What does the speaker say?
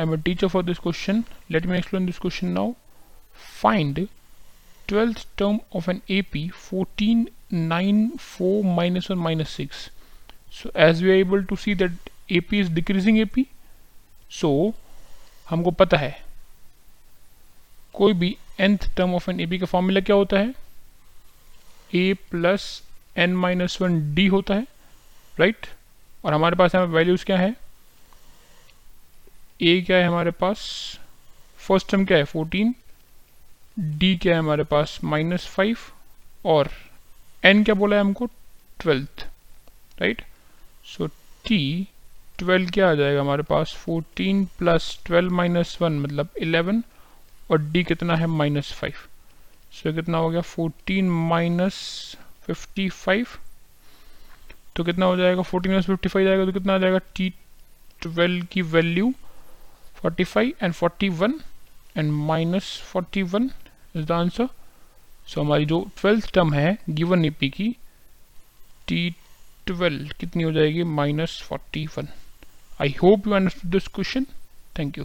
I am a teacher for this question let me explain this question now find twelfth term of an A P fourteen nine four minus one minus six so as we are able to see that A P is decreasing A P so हमको पता है, कोई भी nth term of an A P का formula क्या होता है? A plus n minus one D होता है राइट right? और हमारे पास यहाँ वैल्यूज़ क्या है? ए क्या है हमारे पास? फ़र्स्ट टर्म क्या है? फोर्टीन डी क्या है हमारे पास? माइनस फाइव और एन क्या बोला है हमको? Twelfth right so T twelve क्या आ जाएगा हमारे पास? Fourteen plus twelve minus one मतलब इलेवन और डी कितना है? माइनस फाइव सो कितना हो गया? फोर्टीन माइनस फिफ्टी फाइव तो कितना हो जाएगा? फोर्टीन माइनस फिफ्टी फाइव जाएगा तो कितना आ जाएगा? टी ट्वेल्व की value forty five and forty one and minus forty one is the answer so हमारी जो ट्वेल्थ टर्म है गिवन ईपी की टी ट्वेल्व कितनी हो जाएगी? Minus forty one I hope you understood this question thank you